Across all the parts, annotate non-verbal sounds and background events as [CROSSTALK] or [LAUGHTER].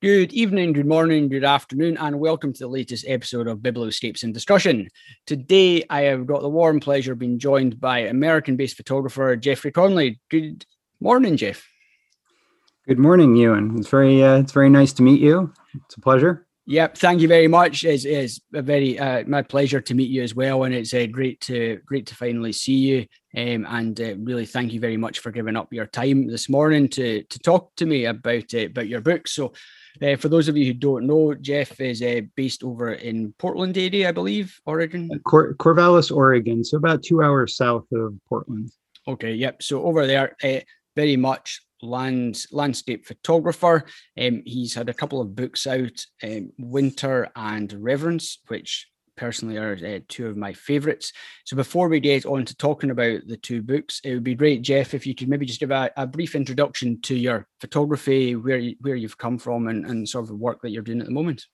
Good evening, good morning, good afternoon, and welcome to the latest episode of Biblioscapes in Discussion. Today, I have got the warm pleasure of being joined by American based photographer Jeffrey Conley. Good morning, Jeff. Good morning, Ewan. It's very, uh, it's very nice to meet you. It's a pleasure. Yep, thank you very much. It's, it's a very uh, my pleasure to meet you as well, and it's uh, great to great to finally see you. Um, and uh, really, thank you very much for giving up your time this morning to to talk to me about uh, about your book. So, uh, for those of you who don't know, Jeff is uh, based over in Portland area, I believe, Oregon. Cor- Corvallis, Oregon, so about two hours south of Portland. Okay, yep. So over there, very much land landscape photographer. Um, he's had a couple of books out, um, Winter and Reverence, which personally are uh, two of my favorites. So before we get on to talking about the two books, it would be great, Jeff, if you could maybe just give a, a brief introduction to your photography, where you, where you've come from, and, and sort of the work that you're doing at the moment.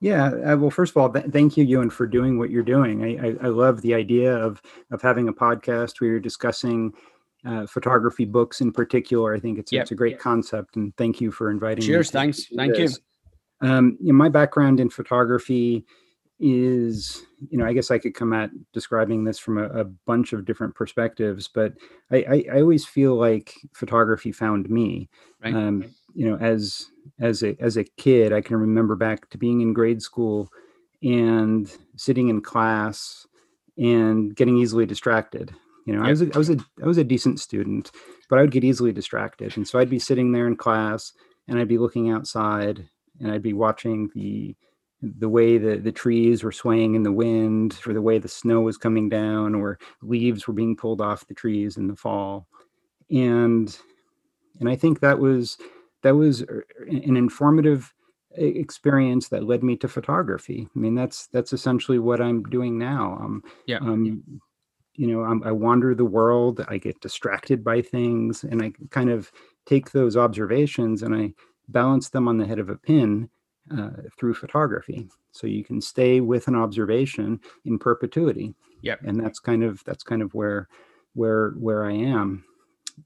Yeah, uh, well, first of all, th- thank you, Ewan, for doing what you're doing. I, I, I love the idea of of having a podcast where you're discussing uh, photography books in particular. I think it's, yep. it's a great concept, and thank you for inviting Cheers, me. Cheers, thanks, thank this. you. Um, you know, my background in photography is, you know, I guess I could come at describing this from a, a bunch of different perspectives, but I, I, I, always feel like photography found me. Right. Um, you know, as as a as a kid, I can remember back to being in grade school and sitting in class and getting easily distracted you know, yep. I was a, I was a I was a decent student, but I would get easily distracted, and so I'd be sitting there in class, and I'd be looking outside, and I'd be watching the the way the, the trees were swaying in the wind, or the way the snow was coming down, or leaves were being pulled off the trees in the fall, and and I think that was that was uh, an informative experience that led me to photography. I mean, that's that's essentially what I'm doing now. Um, yeah. Um, you know I'm, i wander the world i get distracted by things and i kind of take those observations and i balance them on the head of a pin uh, through photography. So you can stay with an observation in perpetuity. Yeah and that's kind of that's kind of where where where i am.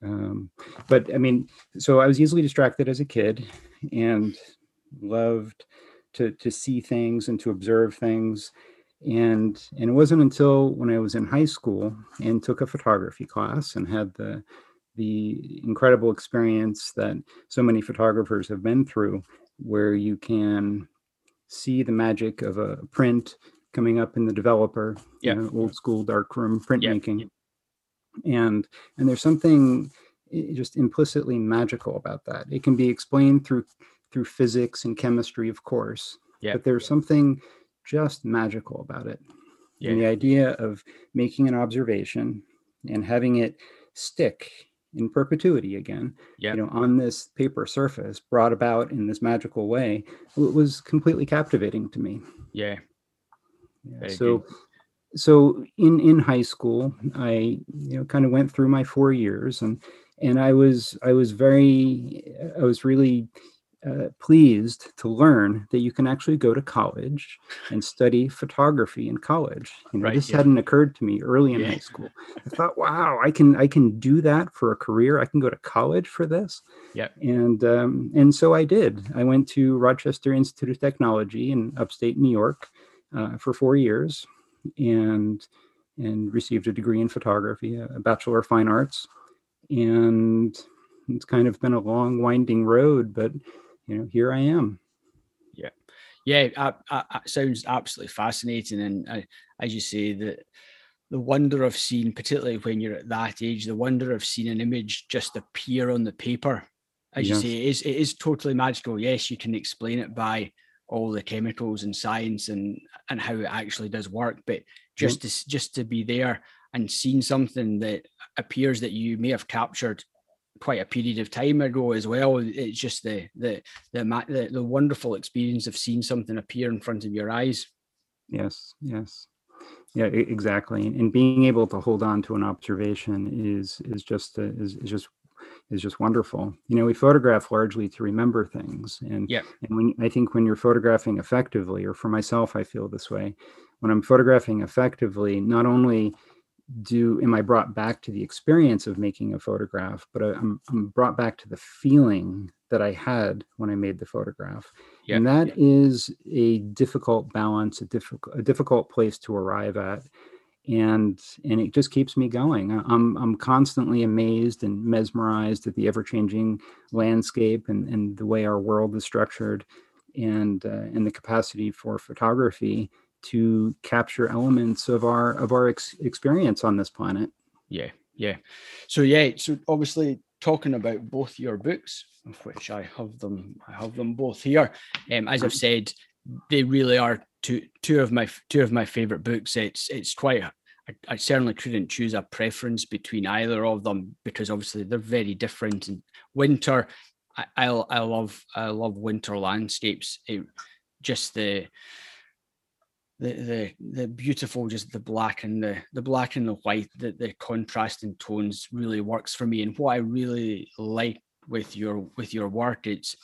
Um, but i mean so i was easily distracted as a kid and loved to to see things and to observe things. And and it wasn't until when i was in high school and took a photography class and had the the incredible experience that so many photographers have been through where you can see the magic of a print coming up in the developer yeah you know, old school darkroom printmaking yeah. and and there's something just implicitly magical about that it can be explained through through physics and chemistry of course yeah. but there's something just magical about it. Yeah. And the idea of making an observation and having it stick in perpetuity again, yep. you know, on this paper surface brought about in this magical way it was completely captivating to me. Yeah. yeah. So good. so in in high school, I you know kind of went through my 4 years and and I was I was very I was really uh, pleased to learn that you can actually go to college and study photography in college. You know, right, this yeah. hadn't occurred to me early in yeah. high school. I thought, wow, I can I can do that for a career. I can go to college for this. Yeah. And um, and so I did. I went to Rochester Institute of Technology in upstate New York uh, for four years, and and received a degree in photography, a bachelor of fine arts, and it's kind of been a long, winding road, but you know, here I am. Yeah, yeah, uh, uh, sounds absolutely fascinating, and uh, as you say, the the wonder of seeing, particularly when you're at that age, the wonder of seeing an image just appear on the paper, as yes. you say, it is it is totally magical. Yes, you can explain it by all the chemicals and science and and how it actually does work, but just to just to be there and seeing something that appears that you may have captured quite a period of time ago as well. It's just the the the the, the wonderful experience of seeing something appear in front of your eyes. Yes, yes, yeah, exactly. And being able to hold on to an observation is is just uh, is, is just is just wonderful. You know, we photograph largely to remember things, and yeah, and when I think when you're photographing effectively, or for myself, I feel this way. When I'm photographing effectively, not only do am I brought back to the experience of making a photograph, but I'm, I'm brought back to the feeling that I had when I made the photograph. Yeah. And that is a difficult balance, a difficult a difficult place to arrive at. And and it just keeps me going. I'm I'm constantly amazed and mesmerized at the ever-changing landscape and, and the way our world is structured and uh, and the capacity for photography to capture elements of our of our ex- experience on this planet. Yeah, yeah. So yeah, so obviously talking about both your books, of which I have them, I have them both here. Um, as I've said, they really are two two of my two of my favorite books. It's it's quite. I, I certainly couldn't choose a preference between either of them because obviously they're very different. And winter, I I, I love I love winter landscapes. It, just the the the the beautiful just the black and the the black and the white the, the contrasting tones really works for me. And what i really like with your with your work it's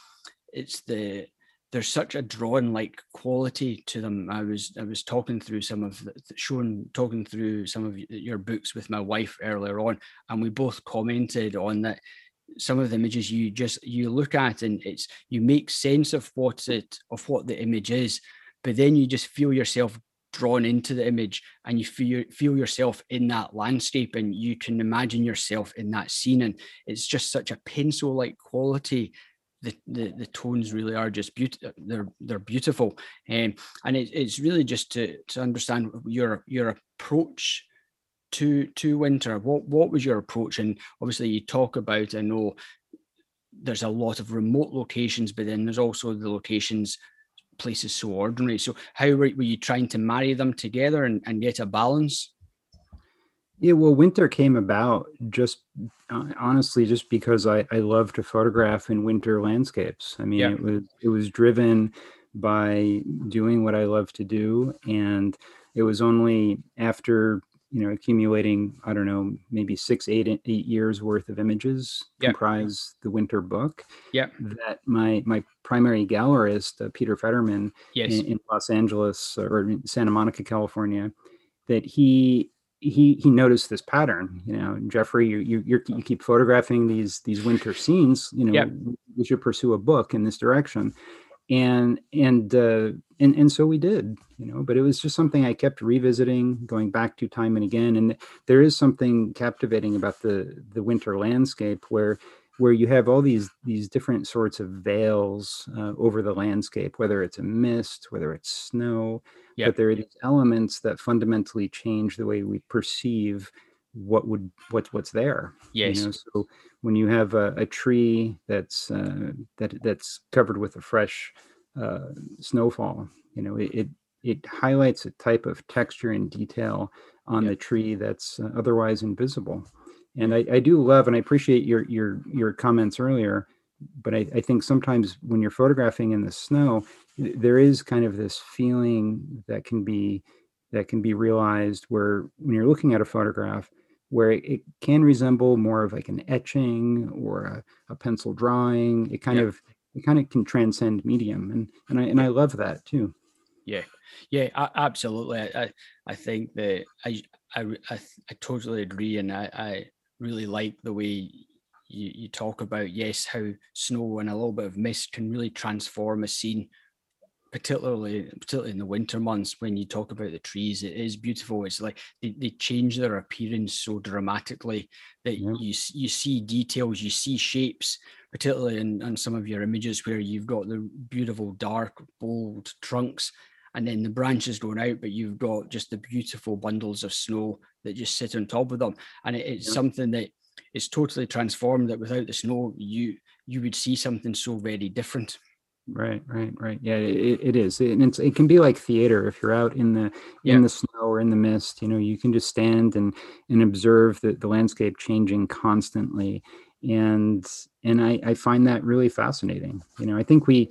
it's the there's such a drawn like quality to them. I was i was talking through some of the showing talking through some of your books with my wife earlier on and we both commented on that some of the images you just you look at and it's you make sense of what it of what the image is but then you just feel yourself drawn into the image and you feel feel yourself in that landscape and you can imagine yourself in that scene. And it's just such a pencil like quality. The, the, the tones really are just beautiful they're they're beautiful. Um, and it, it's really just to to understand your your approach to to winter. What what was your approach? And obviously you talk about i know there's a lot of remote locations but then there's also the locations places so ordinary. So how were, were you trying to marry them together and, and get a balance? Yeah, well, winter came about just uh, honestly just because I, I love to photograph in winter landscapes. I mean, yeah. it was it was driven by doing what I love to do, and it was only after you know accumulating i don't know maybe six eight eight years worth of images yep. comprise the winter book yeah that my my primary gallerist uh, peter fetterman yes. in, in, los angeles or santa monica california that he he he noticed this pattern you know jeffrey you you you keep photographing these these winter scenes you know yep. we should pursue a book in this direction and and uh, and and so we did you know but it was just something i kept revisiting going back to time and again and there is something captivating about the the winter landscape where where you have all these these different sorts of veils uh, over the landscape whether it's a mist whether it's snow yep. but there are these elements that fundamentally change the way we perceive what would what's what's there yes you know? so when you have a, a tree that's uh, that that's covered with a fresh uh, snowfall you know it, it, it highlights a type of texture and detail on yep. the tree that's uh, otherwise invisible and I, I do love and i appreciate your your your comments earlier but I, I think sometimes when you're photographing in the snow there is kind of this feeling that can be that can be realized where when you're looking at a photograph where it can resemble more of like an etching or a, a pencil drawing. It kind of it kind of can transcend medium, and and I and I love that too. Yeah, yeah, absolutely. I I think that I I I, I totally agree, and I I really like the way you, you talk about yes how snow and a little bit of mist can really transform a scene particularly particularly in the winter months when you talk about the trees it is beautiful it's like they, they change their appearance so dramatically that yeah. you you see details you see shapes particularly in, in some of your images where you've got the beautiful dark bold trunks and then the branches going out but you've got just the beautiful bundles of snow that just sit on top of them and it, it's yeah. something that is totally transformed that without the snow you you would see something so very different Right, right, right. Yeah, it, it is, and it's it can be like theater. If you're out in the in the snow or in the mist, you know, you can just stand and and observe the the landscape changing constantly, and and I I find that really fascinating. You know, I think we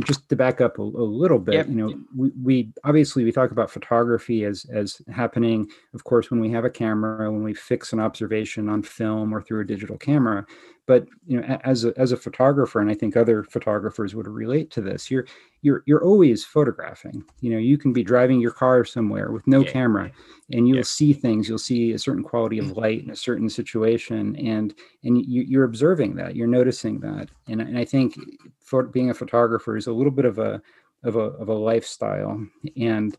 just to back up a, a little bit. Yep. You know, we, we obviously we talk about photography as as happening, of course, when we have a camera, when we fix an observation on film or through a digital camera, but you know as a, as a photographer and i think other photographers would relate to this you're you're you're always photographing you know you can be driving your car somewhere with no yeah. camera and you'll yeah. see things you'll see a certain quality of mm-hmm. light in a certain situation and and you, are observing that you're noticing that and, and i think for being a photographer is a little bit of a of a of a lifestyle and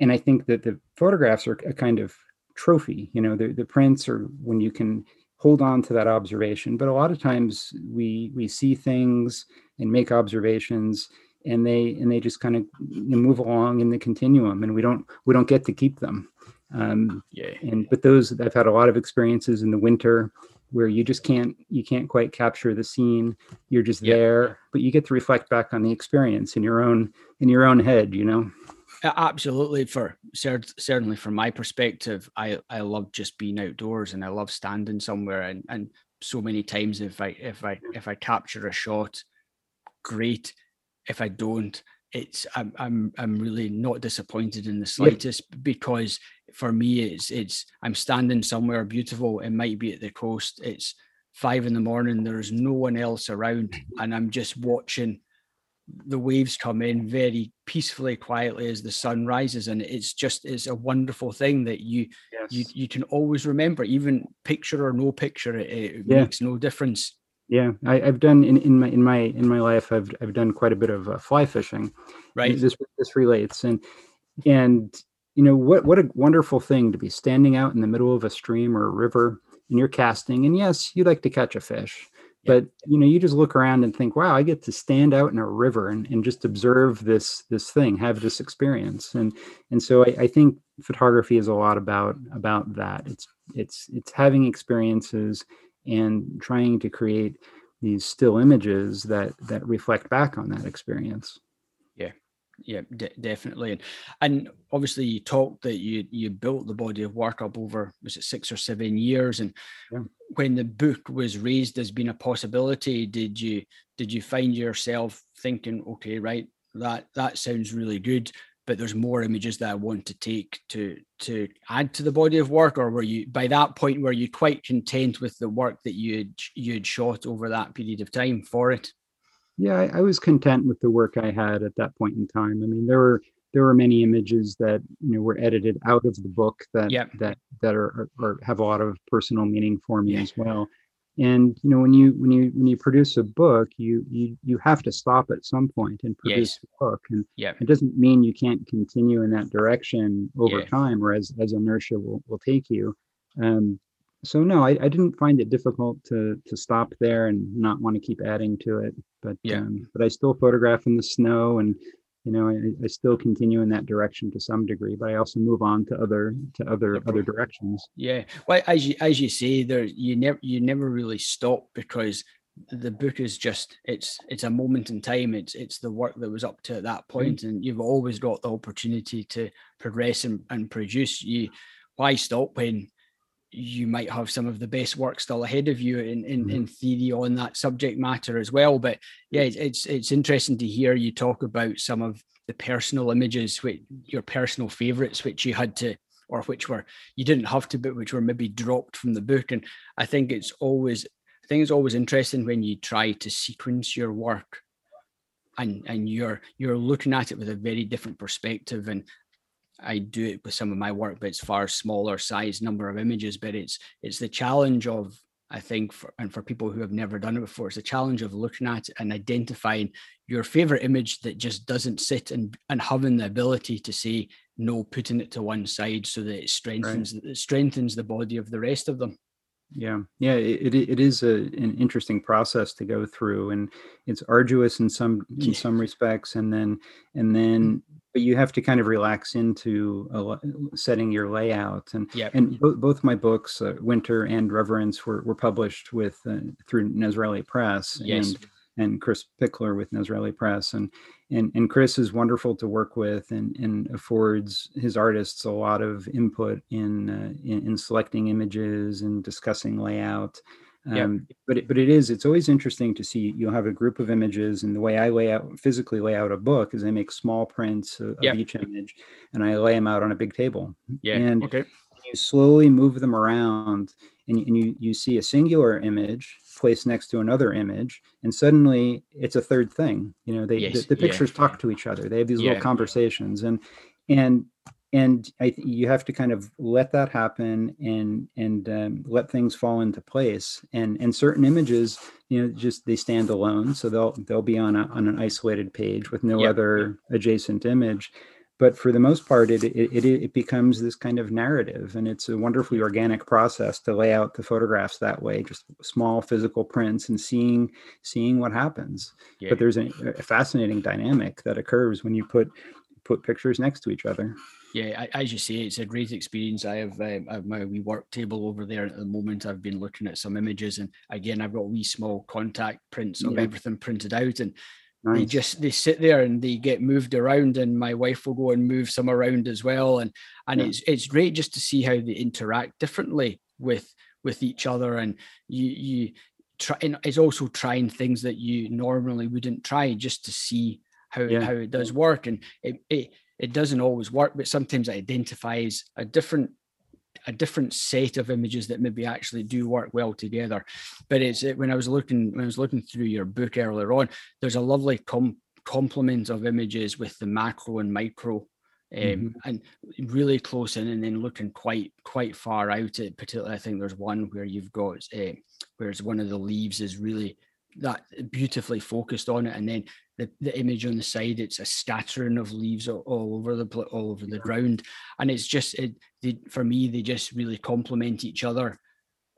and i think that the photographs are a kind of trophy you know the, the prints are when you can hold on to that observation. But a lot of times we we see things and make observations and they and they just kind of move along in the continuum and we don't we don't get to keep them. Um, yeah. And but those I've had a lot of experiences in the winter where you just can't you can't quite capture the scene. You're just yeah. there, but you get to reflect back on the experience in your own in your own head. You know. Absolutely, for certainly from my perspective, I I love just being outdoors and I love standing somewhere and and so many times if I if I if I capture a shot, great. If I don't, it's I'm I'm I'm really not disappointed in the slightest yeah. because for me it's it's I'm standing somewhere beautiful. It might be at the coast. It's five in the morning. There's no one else around, and I'm just watching the waves come in very peacefully quietly as the sun rises and it's just it's a wonderful thing that you yes. you you can always remember even picture or no picture it, it yeah. makes no difference yeah I, have done in, in my in my in my life i've i've done quite a bit of uh, fly fishing right this this relates and and you know what what a wonderful thing to be standing out in the middle of a stream or a river and you're casting and yes you like to catch a fish but you know you just look around and think wow i get to stand out in a river and, and just observe this this thing have this experience. And and so I, I think photography is a lot about about that. It's it's it's having experiences and trying to create these still images that that reflect back on that experience yeah, definitely. And, and obviously, you talked that you you built the body of work up over was it six or seven years, and yeah. when the book was raised as being a possibility, did you did you find yourself thinking, okay, right, that that sounds really good, but there's more images that I want to take to to add to the body of work, or were you by that point were you quite content with the work that you you'd shot over that period of time for it? Yeah, I, I, was content with the work I had at that point in time. I mean, there were there were many images that you know were edited out of the book that yep. that that are, are, have a lot of personal meaning for me as well. And you know, when you when you when you produce a book, you you you have to stop at some point and produce yes. a book. And yep. it doesn't mean you can't continue in that direction over yeah. time, or as as inertia will will take you. Um, so no, I, I didn't find it difficult to to stop there and not want to keep adding to it. But yeah, um, but I still photograph in the snow, and you know, I, I, still continue in that direction to some degree. But I also move on to other to other other directions. Yeah, well, as you as you say, there you never you never really stop because the book is just it's it's a moment in time it's it's the work that was up to at that point mm-hmm. and you've always got the opportunity to progress and, and produce you why stop when you might have some of the best work still ahead of you in, in, mm-hmm. in theory on that subject matter as well. But yeah, it's, it's, it's interesting to hear you talk about some of the personal images, which your personal favorites, which you had to, or which were you didn't have to, but which were maybe dropped from the book. And I think it's always, I think it's always interesting when you try to sequence your work and and you're you're looking at it with a very different perspective and I do it with some of my work, but it's far smaller size number of images. But it's it's the challenge of I think, for, and for people who have never done it before, it's a challenge of looking at and identifying your favorite image that just doesn't sit and and having the ability to say no, putting it to one side so that it strengthens right. it strengthens the body of the rest of them yeah yeah it, it is a, an interesting process to go through and it's arduous in some in some respects and then and then mm. but you have to kind of relax into a, setting your layout and yeah and bo- both my books uh, winter and reverence were, were published with uh, through Nazraeli press yes. and and Chris Pichler with Nazraeli Press. And and and Chris is wonderful to work with and, and affords his artists a lot of input in uh, in, in, selecting images and discussing layout. Um, yeah. But it, but it is it's always interesting to see you'll have a group of images and the way I lay out physically lay out a book is I make small prints of, yeah. of each image and I lay them out on a big table. Yeah. And okay. you slowly move them around and, and you you see a singular image placed next to another image and suddenly it's a third thing. You know they Yes, the, the yeah. pictures talk to each other. They have these Yeah. little conversations and and and I, th- you have to kind of let that happen and and um, let things fall into place. And and certain images you know just they stand alone so they'll they'll be on a, on an isolated page with no Yep, other adjacent image but for the most part it, it it it becomes this kind of narrative and it's a wonderfully organic process to lay out the photographs that way just small physical prints and seeing seeing what happens Yeah. but there's a, a fascinating dynamic that occurs when you put put pictures next to each other Yeah, I- as you say, it's a great experience. I have, um, I have my wee work table over there at the moment. I've been looking at some images, and again, I've got wee small contact prints of Yeah. everything printed out, and they just they sit there and they get moved around, and my wife will go and move some around as well, and and Yeah. it's it's great just to see how they interact differently with with each other, and you you try. And it's also trying things that you normally wouldn't try just to see how Yeah. how it does work, and it it it doesn't always work, but sometimes it identifies a different a different set of images that maybe actually do work well together. But it's it, when I was looking when I was looking through your book earlier on, there's a lovely com- complement of images with the macro and micro. Um, Mhm. and really close in and then looking quite quite far out particularly i think there's one where you've got uh, whereas one of the leaves is really that beautifully focused on it and then the, the image on the side it's a scattering of leaves all, all over the all over the ground and it's just it they, for me they just really complement each other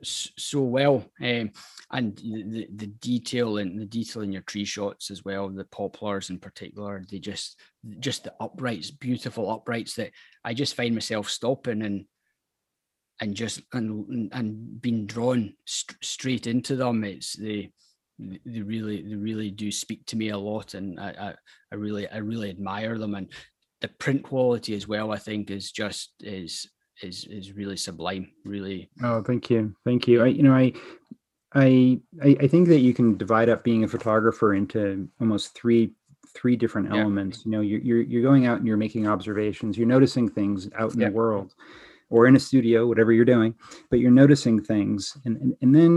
so well um, and the, the the detail and the detail in your tree shots as well the poplars in particular they just just the uprights beautiful uprights that i just find myself stopping and and just and and being drawn st- straight into them. It's the they really they really do speak to me a lot and I, I i really i really admire them and the print quality as well i think is just is is is really sublime really Oh, thank you, thank you. I, you know, I, I, I I think that you can divide up being a photographer into almost three three different Yeah. elements. You know, you're you're you're going out and you're making observations. You're noticing things out in Yeah. the world, or in a studio, whatever you're doing. But you're noticing things, and and, and then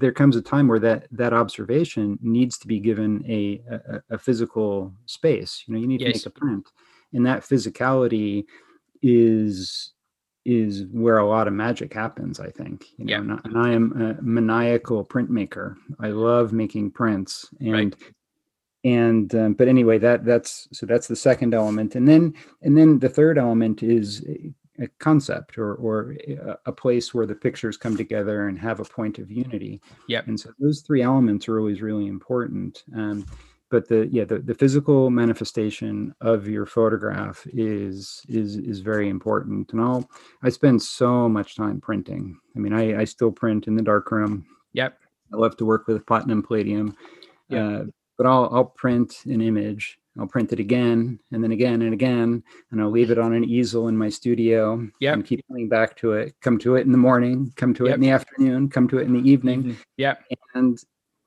there comes a time where that that observation needs to be given a a, a physical space. You know, you need to make a print, and that physicality is is where a lot of magic happens i think you know Yeah. and, I, and i am a maniacal printmaker i love making prints and Right. and um, but anyway that that's so that's the second element and then and then the third element is a, concept or or a, a place where the pictures come together and have a point of unity. Yeah. and so those three elements are always really important. Um, but the yeah the, the physical manifestation of your photograph is is is very important. And i'll i spend so much time printing. I mean i i still print in the darkroom. Yep. I love to work with platinum palladium. Yeah. uh, but i'll i'll print an image i'll print it again and then again and again and i'll leave it on an easel in my studio Yep. and keep coming back to it come to it in the morning come to it Yep. in the afternoon come to it in the evening Mhm. yep and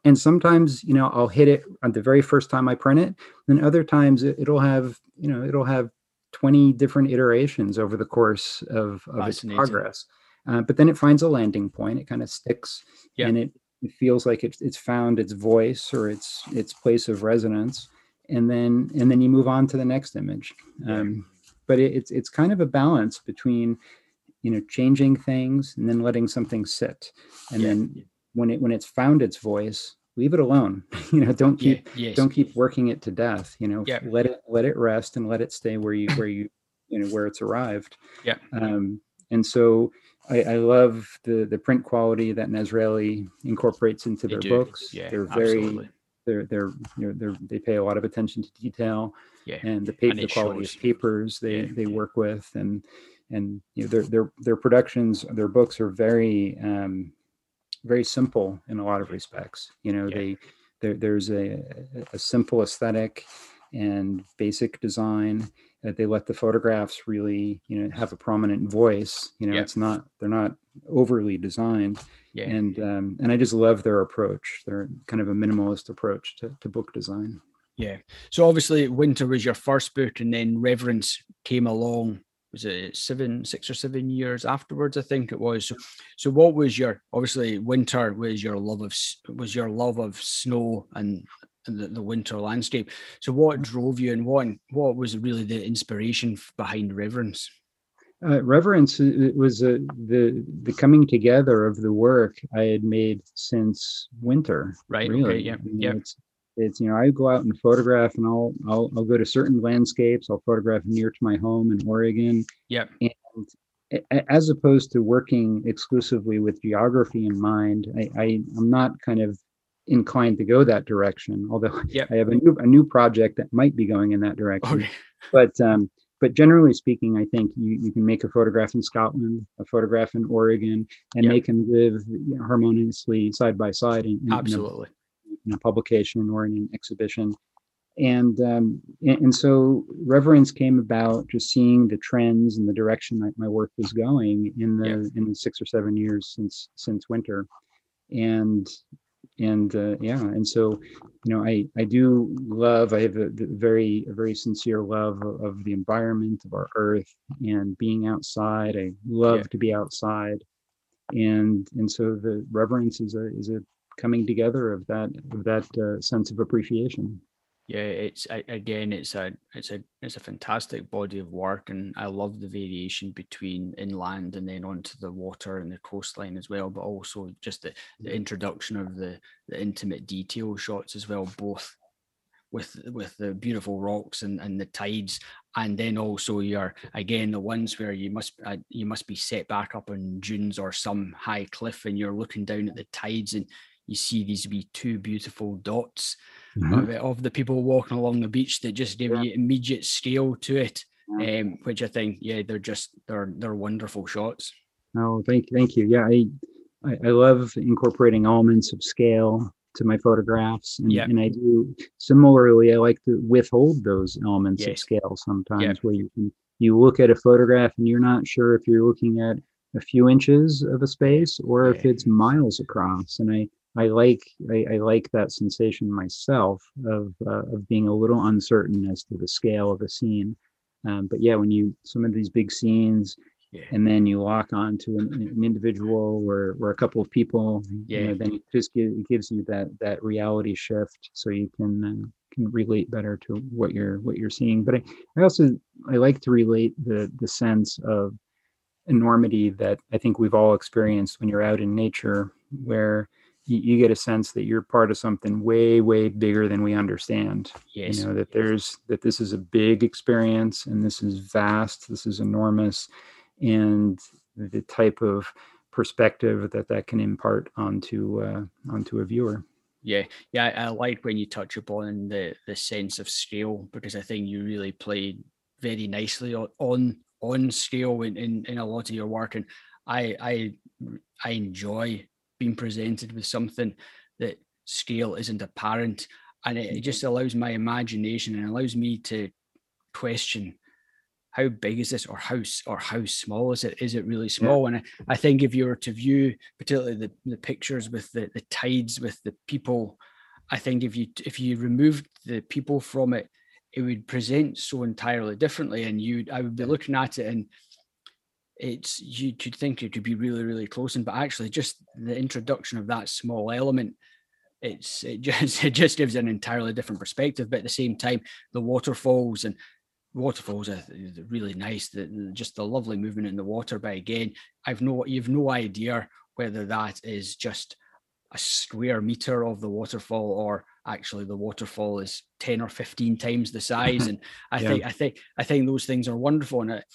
and sometimes you know i'll hit it on the very first time i print it then other times it, will have you know it'll have 20 different iterations over the course of, of its progress uh, but then it finds a landing point it kind of sticks Yeah. and it, it feels like it's, it's found its voice or its its place of resonance and then and then you move on to the next image um, but it, it's it's kind of a balance between you know changing things and then letting something sit and Yeah. then when it when it's found its voice leave it alone [LAUGHS] you know don't yeah keep yes don't keep working it to death you know Yeah. let it let it rest and let it stay where you where you you know where it's arrived Yeah. um and so I, I love the the print quality that Nazraeli incorporates into They their do. books. yeah they're very absolutely. They're they're you know they're they pay a lot of attention to detail yeah and the paper And the quality shows. of papers they Yeah, they work with and and you know their their their productions their books are very um very simple in a lot of respects you know Yeah. they there, there's a, a simple aesthetic and basic design that they let the photographs really you know have a prominent voice you know Yeah. it's not they're not overly designed yeah and um, and i just love their approach they're kind of a minimalist approach to, to book design Yeah. So obviously, Winter was your first book, and then Reverence came along was it seven, six or seven years afterwards? I think it was. So, so what was your obviously winter was your love of was your love of snow and, and the, the winter landscape. So what drove you and what what was really the inspiration behind Reverence? Uh, Reverence it was uh, the the coming together of the work I had made since winter. Right. Really. Okay. Yeah. Yeah. It's, it's you know I go out and photograph and I'll I'll I'll go to certain landscapes. I'll photograph near to my home in Oregon. Yep. And as opposed to working exclusively with geography in mind, I, I am not kind of inclined to go that direction. Although [LAUGHS] yep. I have a new a new project that might be going in that direction. Okay. [LAUGHS] But um, but generally speaking, I think you, you can make a photograph in Scotland, a photograph in Oregon, and yep. they can live harmoniously side by side in, in, Absolutely in a publication or in an exhibition. And, um, and, and so reverence came about just seeing the trends and the direction that my work was going in the in the six or seven years since since winter, and and uh, yeah, and so you know I I do love I have a, a very a very sincere love of, of, the environment of our earth and being outside. I love yeah. to be outside, and and so the reverence is a is a coming together of that of that uh, sense of appreciation yeah it's again it's a it's a it's a fantastic body of work and i love the variation between inland and then onto the water and the coastline as well but also just the, the mm-hmm. introduction of the the intimate detail shots as well both with with the beautiful rocks and, and the tides and then also your again the ones where you must uh, you must be set back up on dunes or some high cliff and you're looking down at the tides and you see these wee two beautiful dots mm-hmm. of, of, the people walking along the beach that just give yeah. you immediate scale to it. Yeah. Um, which I think, yeah, they're just they're they're wonderful shots. Oh, thank thank you. Yeah, I I, I love incorporating elements of scale to my photographs, and, yeah. and I do similarly. I like to withhold those elements of scale sometimes, yeah. where you can you look at a photograph and you're not sure if you're looking at a few inches of a space or if it's miles across. And I I like I, I, like that sensation myself of uh, of being a little uncertain as to the scale of a scene. Um, but yeah, when you some of these big scenes, yeah. and then you lock on to an, an, individual or or a couple of people, yeah, you know, then it just give, it gives you that that reality shift, so you can uh, can relate better to what you're what you're seeing. But I, I also I like to relate the the sense of enormity that I think we've all experienced when you're out in nature, where you, you, get a sense that you're part of something way way bigger than we understand. Yes. you know that there's that this is a big experience and this is vast this is enormous and the type of perspective that that can impart onto uh, onto a viewer. Yeah. Yeah I, I like when you touch upon the the sense of scale because i think you really played very nicely on on, on scale in, in in a lot of your work and i i i enjoy being presented with something that scale isn't apparent and it, it mm-hmm. just allows my imagination and allows me to question how big is this or how or how small is it is it really small yeah. and I, I, think if you were to view particularly the, the pictures with the, the tides with the people i think if you if you removed the people from it it would present so entirely differently and you i would be looking at it and it's you could think it could be really really close and but actually just the introduction of that small element it's it [LAUGHS] just it just gives an entirely different perspective but at the same time the waterfalls and waterfalls are really nice the, just the lovely movement in the water but again i've no you've no idea whether that is just a square meter of the waterfall or actually the waterfall is 10 or 15 times the size [LAUGHS] and i yeah. think i think i think those things are wonderful and it,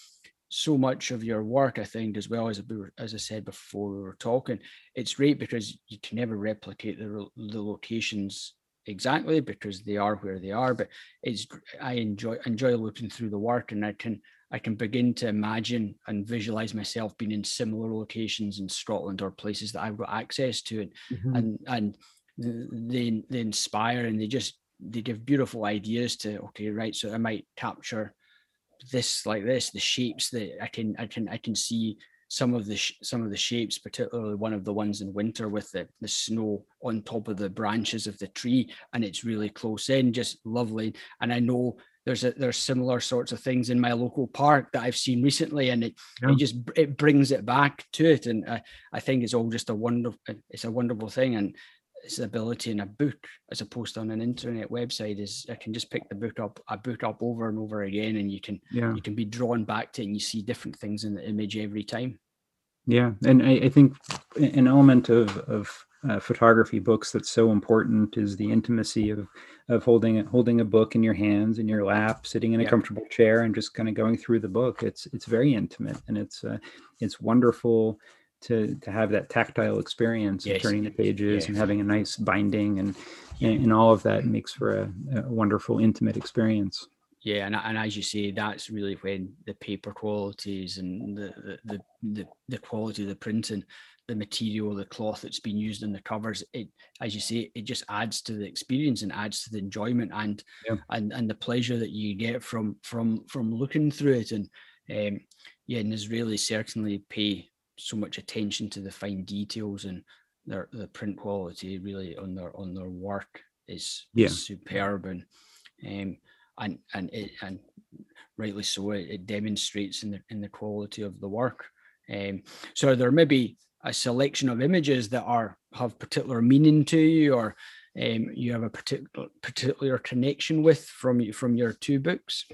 so much of your work, I think, as well as as I said before we were talking, it's great because you can never replicate the the locations exactly because they are where they are. But it's I enjoy enjoy looking through the work, and I can I can begin to imagine and visualize myself being in similar locations in Scotland or places that I've got access to, and mm-hmm. and and they they inspire and they just they give beautiful ideas to okay right so I might capture this like this the shapes that i can i can i can see some of the sh- some of the shapes particularly one of the ones in winter with the, the snow on top of the branches of the tree and it's really close in just lovely. And i know there's a, there's similar sorts of things in my local park that I've seen recently, and it Yeah. it just it brings it back to it, and I, I think it's all just a wonderful it's a wonderful thing, and its ability in a book as opposed to on an internet website is I can just pick the book up a book up over and over again, and you can Yeah. you can be drawn back to it, and you see different things in the image every time. Yeah, and I, I think an element of of uh, photography books that's so important is the intimacy of of holding it holding a book in your hands in your lap, sitting in a Yeah. comfortable chair, and just kind of going through the book. It's it's very intimate, and it's uh, it's wonderful to to have that tactile experience Yes. of turning the pages Yeah. and having a nice binding, and and, and all of that makes for a, a wonderful intimate experience. Yeah, and, and as you say, that's really when the paper qualities and the the, the the the quality of the printing, the material, the cloth that's been used in the covers, it as you say, it just adds to the experience and adds to the enjoyment and Yeah. and and the pleasure that you get from from from looking through it. And um, yeah, and Israelis certainly pay so much attention to the fine details and their the print quality really on their on their work is, Yeah. is superb and um and and it and rightly so it, it demonstrates in the in the quality of the work um so there may be a selection of images that are have particular meaning to you or um you have a particular particular connection with from you from your two books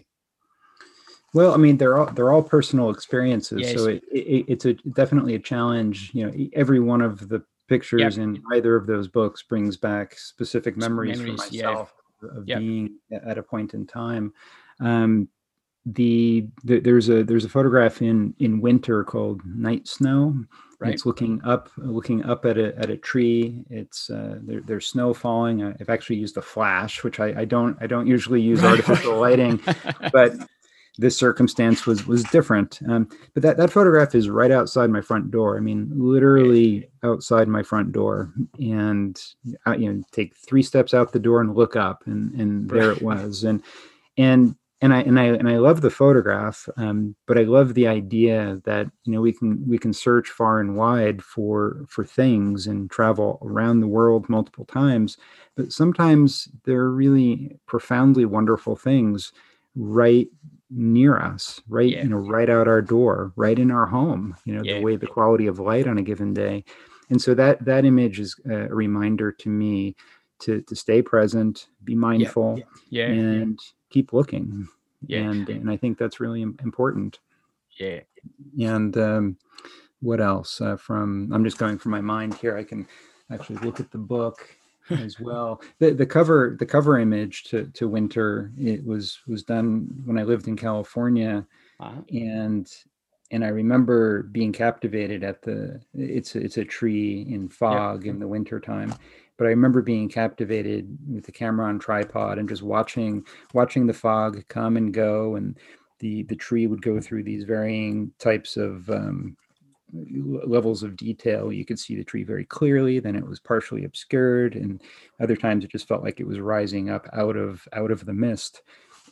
Well, I mean, they're all they're all personal experiences, so it, it it's a definitely a challenge. You know, every one of the pictures in either of those books brings back specific memories, memories, for yeah. myself of Yep. being at a point in time. Um, the, the there's a there's a photograph in in winter called Night Snow. Right. It's looking up looking up at a at a tree. It's uh, there, there's snow falling. I've actually used a flash, which I, I don't I don't usually use artificial lighting [LAUGHS] but this circumstance was was different. Um, but that that photograph is right outside my front door. I mean, literally outside my front door, and uh, you know, take three steps out the door and look up, and and there it was, and and and I and I and I love the photograph, um, but I love the idea that you know we can we can search far and wide for for things and travel around the world multiple times, but sometimes there are really profoundly wonderful things right near us right Yeah. you know right out our door right in our home you know Yeah. the way the quality of light on a given day. And so that that image is a reminder to me to to stay present be mindful yeah. And keep looking. Yeah. and and i think that's really important. Yeah. And um, what else uh, from i'm just going from my mind here. I can actually look at the book as well. The the cover the cover image to to winter it was was done when i lived in california. Uh-huh. and and i remember being captivated at the it's it's a tree in fog in the winter time but i remember being captivated with the camera on tripod and just watching watching the fog come and go and the the tree would go through these varying types of um, levels of detail you could see the tree very clearly then it was partially obscured and other times it just felt like it was rising up out of out of the mist.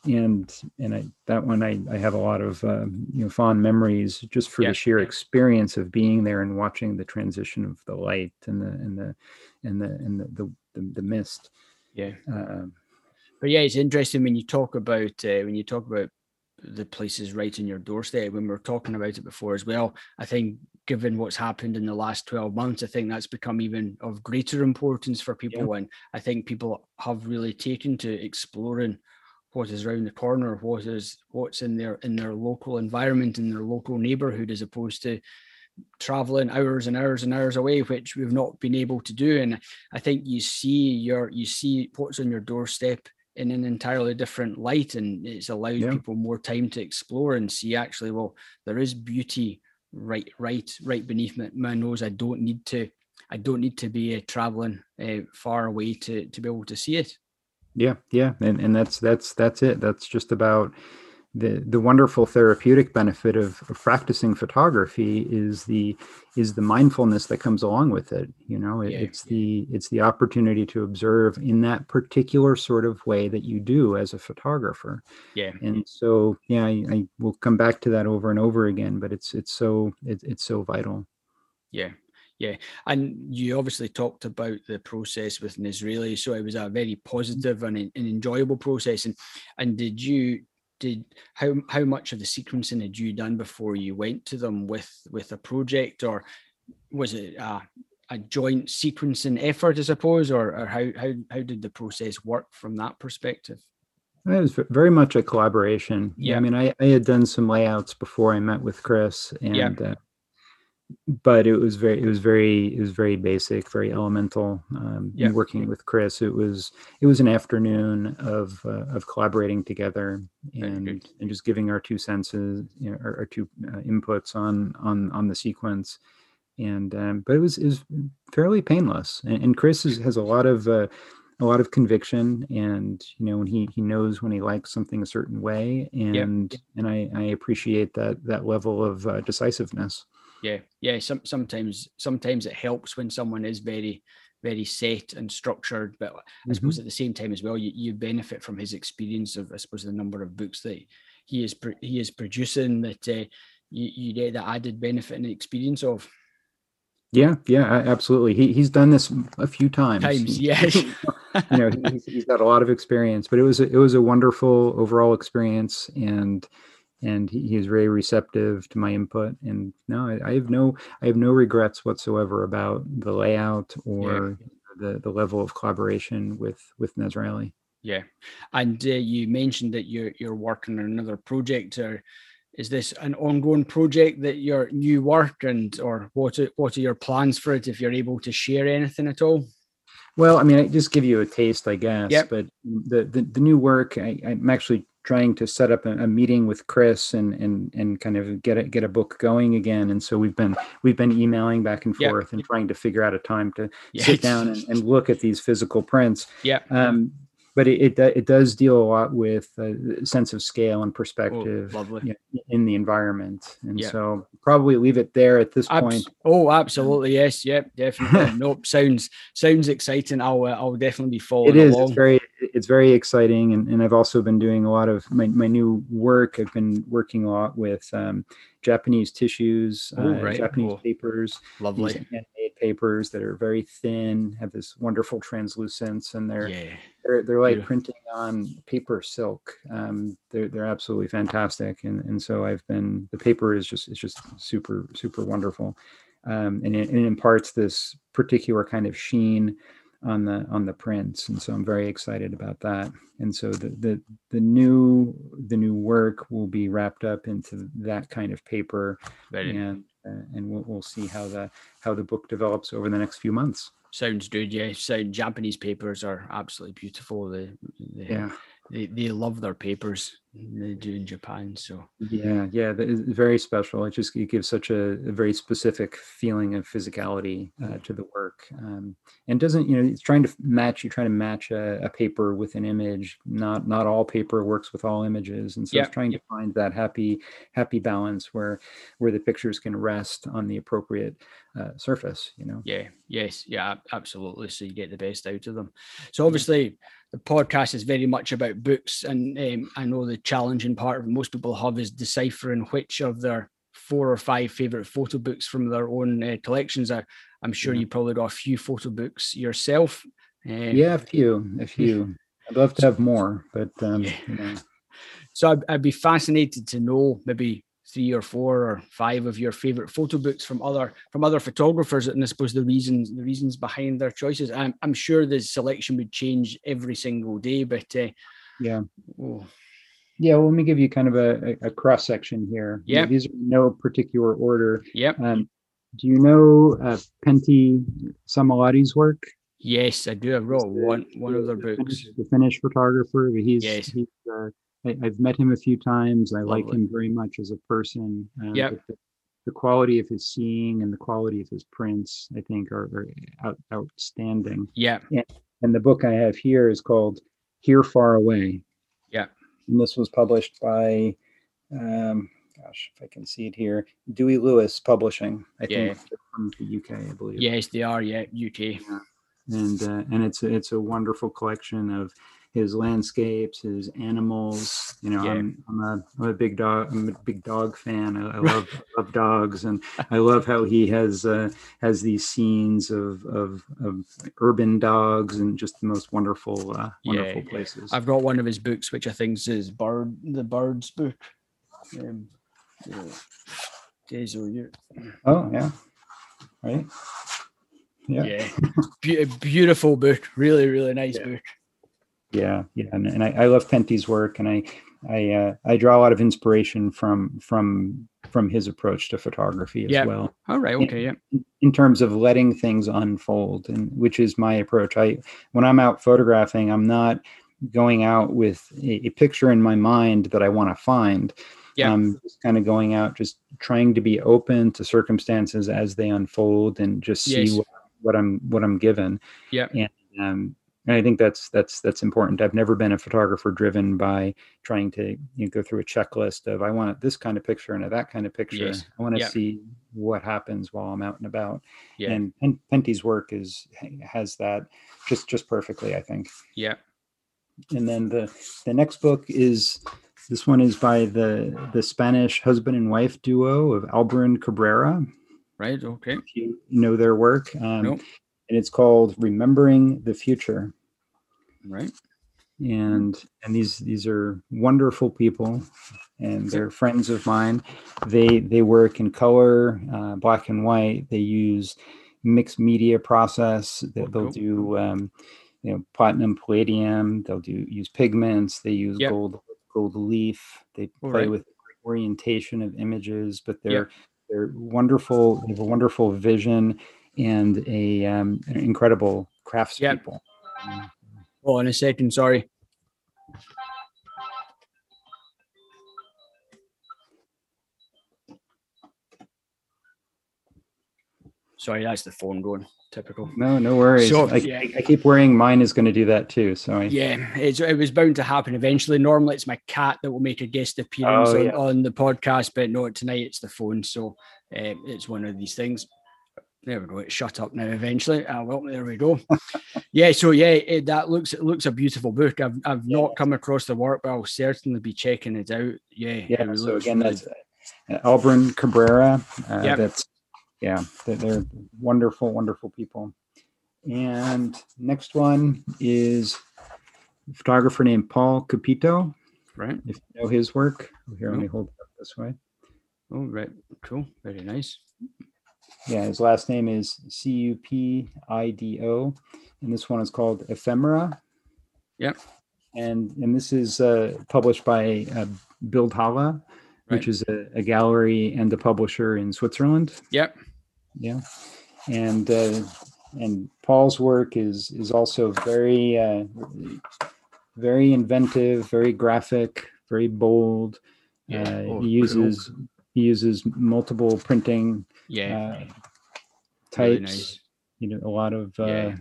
And and I that one I, I have a lot of um, you know fond memories just for Yeah. the sheer experience of being there and watching the transition of the light and the and the and the and the the, the, the mist. Yeah. Um, But yeah, it's interesting when you talk about uh, when you talk about the places right in your doorstep. When we were talking about it before as well, I think given what's happened in the last twelve months, I think that's become even of greater importance for people. And I think people have really taken to exploring what is around the corner, what is what's in their in their local environment, in their local neighborhood, as opposed to traveling hours and hours and hours away, which we've not been able to do. And I think you see your you see what's on your doorstep in an entirely different light and it's allowed Yeah. people more time to explore and see actually well there is beauty right right right beneath my, my nose. I don't need to i don't need to be uh, traveling uh, far away to to be able to see it. Yeah yeah and and that's that's that's it. That's just about the the wonderful therapeutic benefit of, of practicing photography is the is the mindfulness that comes along with it you know? It, Yeah, it's the it's the opportunity to observe in that particular sort of way that you do as a photographer. Yeah. And so yeah I, I will come back to that over and over again but it's it's so it, it's so vital. Yeah. Yeah. And you obviously talked about the process with an Israeli, so it was a very positive and an enjoyable process. And and did you did how how much of the sequencing had you done before you went to them with with a project, or was it a, a joint sequencing effort, I suppose, or, or how how how did the process work from that perspective? It was very much a collaboration. Yeah, I mean, I, I had done some layouts before I met with Chris, and yeah. uh, but it was very it was very it was very basic very elemental. Um yeah. working with chris it was it was an afternoon of uh, of collaborating together and and just giving our two senses you know our, our two uh, inputs on on on the sequence. And um but it was is fairly painless. And, and chris is, has a lot of uh, a lot of conviction and you know when he he knows when he likes something a certain way and and i i appreciate that that level of uh, decisiveness yeah yeah some, sometimes sometimes it helps when someone is very very set and structured but i suppose mm-hmm. at the same time as well you, you benefit from his experience of i suppose the number of books that he is he is producing that uh, you, you get that added benefit and experience of. Yeah yeah absolutely. He, he's done this a few times. Times yes you know he's, he's got a lot of experience but it was a, it was a wonderful overall experience and and he, he is very receptive to my input. And no, I, I, have no I have no regrets whatsoever about the layout or yeah. the the level of collaboration with with Nazraeli. Yeah, and uh, you mentioned that you're you're working on another project. Or is this an ongoing project that your new work and or what are, what are your plans for it? If you're able to share anything at all. Well, I mean, I just give you a taste, I guess. Yep. But the, the, the new work, I, am actually trying to set up a, a, meeting with Chris and and and kind of get it get a book going again. And so we've been we've been emailing back and forth yep. and trying to figure out a time to sit down and, and, look at these physical prints. Yeah. Um, but it, it, it does deal a lot with a sense of scale and perspective oh, you know, in the environment and yeah. so probably leave it there at this Abs- point oh absolutely yes yep definitely [LAUGHS] nope sounds sounds exciting i'll uh, i'll definitely be following it is along. it's very it's very exciting and, and i've also been doing a lot of my, my new work i've been working a lot with um, japanese tissues oh, uh, right. japanese papers lovely handmade papers that are very thin have this wonderful translucence and they're yeah they're, they're like printing on paper silk. Um, they're, they're absolutely fantastic. And, and so I've been, the paper is just, it's just super, super wonderful. Um, and, it, and it imparts this particular kind of sheen on the on the prints and so i'm very excited about that and so the the the new the new work will be wrapped up into that kind of paper Very and uh, and we'll, we'll see how the how the book develops over the next few months Sounds good. Yeah. So Japanese papers are absolutely beautiful. They, they, yeah. They, they love their papers. They do in Japan. So yeah, yeah, it's very special. It just it gives such a, a very specific feeling of physicality uh, mm. to the work, um, and doesn't you know it's trying to match. You're trying to match a, a, paper with an image. Not not all paper works with all images, and so yeah. it's trying to find that happy happy balance where where the pictures can rest on the appropriate uh, surface. You know. Yeah. Yes. Yeah. Absolutely. So you get the best out of them. So obviously the podcast is very much about books, and um, I know the challenging part of most people have is deciphering which of their four or five favorite photo books from their own uh, collections. I, I'm sure you probably got a few photo books yourself. Um, yeah, a few, a few. I'd love to have more, but um, yeah. you know. so I'd, I'd be fascinated to know maybe three or four or five of your favorite photo books from other from other photographers and i suppose the reasons the reasons behind their choices. I'm, I'm sure the selection would change every single day but uh, yeah. oh. yeah well, let me give you kind of a, a cross section here. Yeah. These are no particular order. Yep. Um, do you know uh, pentti sammallahti's work? Yes i do. I wrote one one of their books. the finnish photographer he's yes. he's uh, I, have met him a few times. I Lovely. like him very much as a person. Uh, yeah. The, the, quality of his seeing and the quality of his prints, I think, are, are out, outstanding. Yeah. And, and the book I have here is called Here Far Away. Yeah. And this was published by, um, gosh, if I can see it here, Dewi Lewis Publishing. I yeah. think from the UK, I believe. Yes, they are. Yeah, UK. Yeah. And uh, and it's a, it's a wonderful collection of his landscapes, his animals. You know, Yeah. I'm, I'm a I'm a big dog I'm a big dog fan. I, I love love dogs, and I love how he has uh, has these scenes of, of of urban dogs and just the most wonderful uh, wonderful Yeah. places. I've got one of his books, which I think is bird, the birds book. Um, yeah. Days of Year. oh yeah, right. Yeah. Yeah, Be- beautiful book. Really, really nice book. Yeah yeah and, and I, I love Pentti's work and i i uh, i draw a lot of inspiration from from from his approach to photography as Yeah. well All right. Okay. Yeah. in terms of letting things unfold and which is my approach i when i'm out photographing i'm not going out with a, a picture in my mind that i want to find Yeah. i'm just kind of going out just trying to be open to circumstances as they unfold and just see Yes. what, what i'm what i'm given Yeah. and um and I think that's that's that's important. I've never been a photographer driven by trying to you know, go through a checklist of I want this kind of picture and that kind of picture. Yes. I want to Yeah. see what happens while I'm out and about. Yeah. And Pen- Pentti's work is has that just just perfectly, I think. Yeah. And then the the next book is this one is by the the Spanish husband and wife duo of Albarrán Cabrera. Right. Okay. If you know their work, um, Nope. And it's called Remembering the Future. Right. and and these these are wonderful people and they're friends of mine they they work in color uh, black and white they use mixed media process they, they'll Cool. do um, you know platinum palladium they'll do use pigments they use Yep. gold gold leaf they play right. with orientation of images but they're they're wonderful they have a wonderful vision and a um, incredible craftspeople Oh, in a second. Sorry. Sorry, that's the phone going. Typical. No, no worries. So, I, yeah. I, I keep worrying mine is going to do that too. So I, Yeah, it's, it was bound to happen eventually. Normally, it's my cat that will make a guest appearance Oh, on, on the podcast, but no, tonight it's the phone. So uh, it's one of these things. There we go. It shut up now. Eventually, uh, well, there we go. [LAUGHS] yeah. So yeah, it, that looks it looks a beautiful book. I've I've not come across the work, but I'll certainly be checking it out. Yeah. yeah. So again, really- that's uh, Albarrán Cabrera. Uh, Yep. That's yeah. They're, they're wonderful, wonderful people. And next one is a photographer named Paul Cupido. right. If you know his work, oh, here, let me hold it up this way. Oh, right. Cool. Very nice. Yeah, his last name is C U P I D O, and this one is called Ephemera. Yep. And and this is uh, published by uh, Bildhalle, which Right. is a, a gallery and a publisher in Switzerland. Yep. Yeah, and uh, and Paul's work is is also very uh, very inventive, very graphic, very bold. Yeah. Uh, Oh, he cool. uses he uses multiple printing Yeah. uh, really types. nice. You know, a lot of uh, Yeah.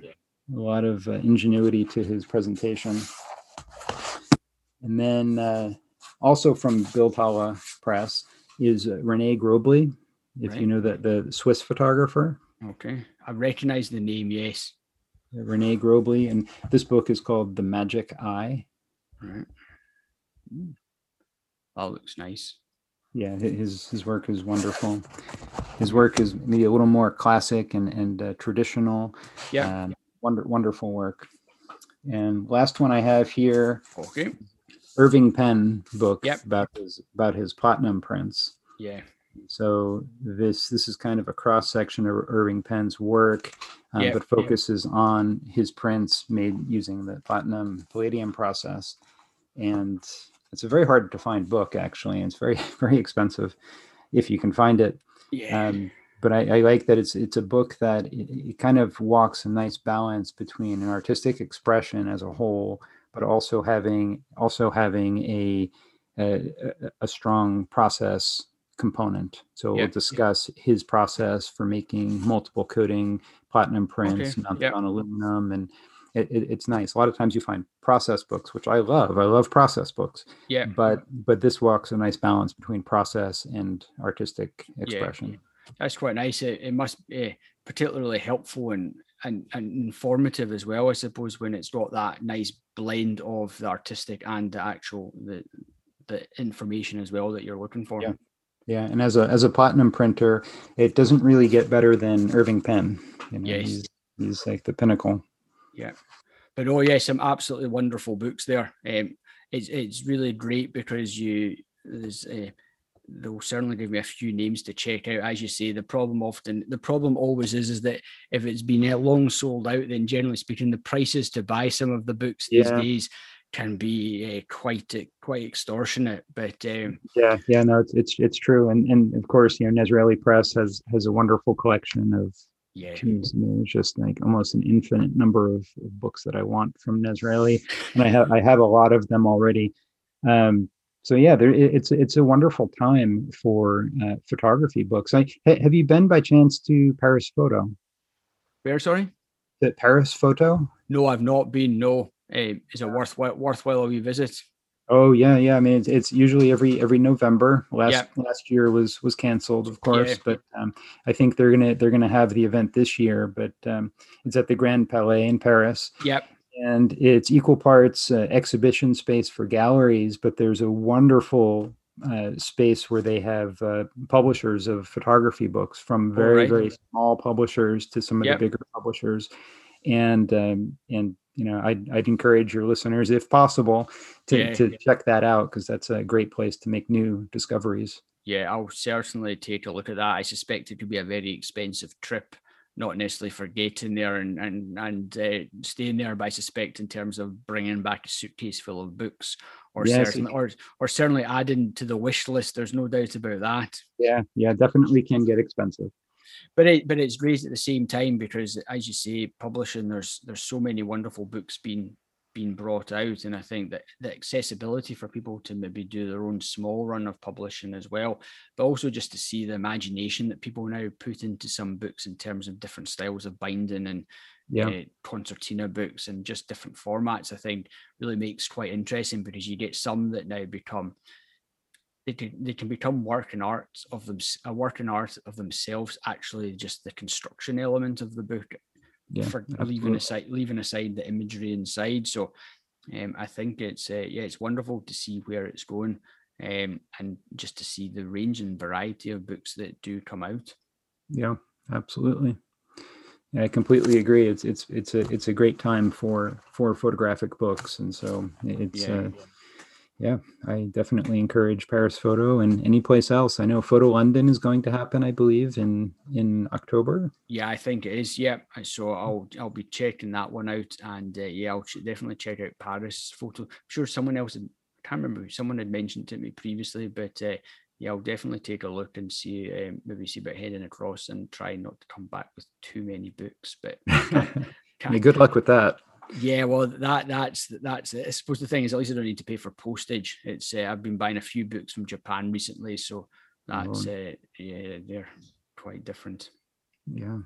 a lot of uh, ingenuity to his presentation. And then uh, also from Bildhalle Press is uh, Rene Groebli, if you know that the Swiss photographer. Okay. I recognize the name. Yes. uh, Rene Groebli, and this book is called The Magic Eye. Right. Mm. That looks nice. Yeah, his his work is wonderful. His work is maybe a little more classic and and uh, traditional. Yeah. um, wonder wonderful work. And last one I have here, Okay. Irving Penn book Yep. about his about his platinum prints. Yeah. So this this is kind of a cross section of Irving Penn's work, uh, Yep, but yep. focuses on his prints made using the platinum palladium process. And it's a very hard to find book actually, and it's very [LAUGHS] very expensive if you can find it. Yeah. Um, but I, I like that it's it's a book that it, it kind of walks a nice balance between an artistic expression as a whole, but also having also having a a, a- strong process component. So Yeah. we'll discuss his process for making multiple coating platinum prints Okay, mounted yeah. on aluminum and. It, it, it's nice. A lot of times you find process books, which I love. I love process books yeah. but but this walks a nice balance between process and artistic expression. That's quite nice. It, it must be particularly helpful in and, and informative as well, I suppose, when it's got that nice blend of the artistic and the actual the the information as well that you're looking for. Yeah. Yeah, and as a as a platinum printer, it doesn't really get better than Irving Penn. You know, yes. he's, he's like the pinnacle. Yeah, but oh yeah, some absolutely wonderful books there. Um, it's it's really great because you there's uh, they'll certainly give me a few names to check out. As you say, the problem often the problem always is is that if it's been long sold out, then generally speaking, the prices to buy some of the books these yeah. days can be uh, quite uh, quite extortionate. But um, yeah, yeah, no, it's it's it's true, and and of course, you know, Nazraeli Press has has a wonderful collection of. Yeah, know, just like almost an infinite number of, of, books that I want from Nazraeli, and I have I have a lot of them already. Um, so yeah, there, it's it's a wonderful time for uh, photography books. I, have you been by chance to Paris Photo? Where sorry? The Paris Photo? No, I've not been. No, uh, is it worthwhile worthwhile a visit? Oh yeah, yeah. I mean, it's, it's usually every every November. Last yep. last year was was canceled, of course, yeah. but um, I think they're gonna they're gonna have the event this year. But um, it's at the Grand Palais in Paris. Yep. And it's equal parts uh, exhibition space for galleries, but there's a wonderful uh, space where they have uh, publishers of photography books from very right. very small publishers to some of yep. the bigger publishers, and um, and you know, I'd, I'd encourage your listeners, if possible, to, yeah, to yeah. check that out because that's a great place to make new discoveries. Yeah, I'll certainly take a look at that. I suspect it could be a very expensive trip, not necessarily for getting there and and and uh, staying there, but I suspect in terms of bringing back a suitcase full of books, or yes, certainly, or or certainly adding to the wish list. There's no doubt about that. Yeah, yeah, definitely can get expensive but it but it's great at the same time because as you say publishing there's there's so many wonderful books being being brought out and i think that the accessibility for people to maybe do their own small run of publishing as well but also just to see the imagination that people now put into some books in terms of different styles of binding and yeah. Uh, concertina books and just different formats i think really makes quite interesting because you get some that now become they can they can become working arts of them a working art of themselves actually just the construction element of the book yeah, for absolutely. leaving aside leaving aside the imagery inside so um, I think it's uh, yeah it's wonderful to see where it's going um, and just to see the range and variety of books that do come out yeah absolutely yeah, I completely agree. It's it's it's a it's a great time for for photographic books, and so it's yeah, uh, yeah yeah, I definitely encourage Paris Photo and any place else. I know Photo London is going to happen, I believe, in in October. Yeah, I think it is. Yeah, so I'll I'll be checking that one out, and uh, yeah, I'll definitely check out Paris Photo. I'm sure someone else, had, I can't remember, someone had mentioned to me previously, but uh, yeah, I'll definitely take a look and see um, maybe see about heading across and try not to come back with too many books. But yeah, [LAUGHS] good luck with that. Yeah, well, that that's that's it. I suppose the thing is, at least I don't need to pay for postage. It's uh, I've been buying a few books from Japan recently, so that's uh, yeah, they're quite different. Yeah,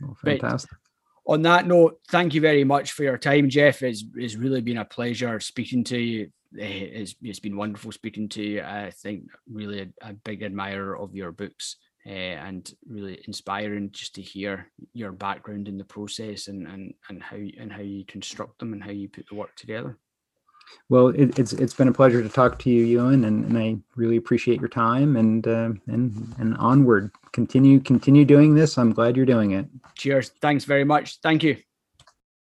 well, fantastic. But on that note, thank you very much for your time, Jeff. It's it's really been a pleasure speaking to you. Eh, it's, it's been wonderful speaking to you. I think really a, a big admirer of your books uh, and really inspiring just to hear your background in the process and and and how and how you construct them and how you put the work together. Well, it, it's it's been a pleasure to talk to you, Ewan, and, and I really appreciate your time and uh, and and onward. Continue continue doing this. I'm glad you're doing it. Cheers. Thanks very much. Thank you.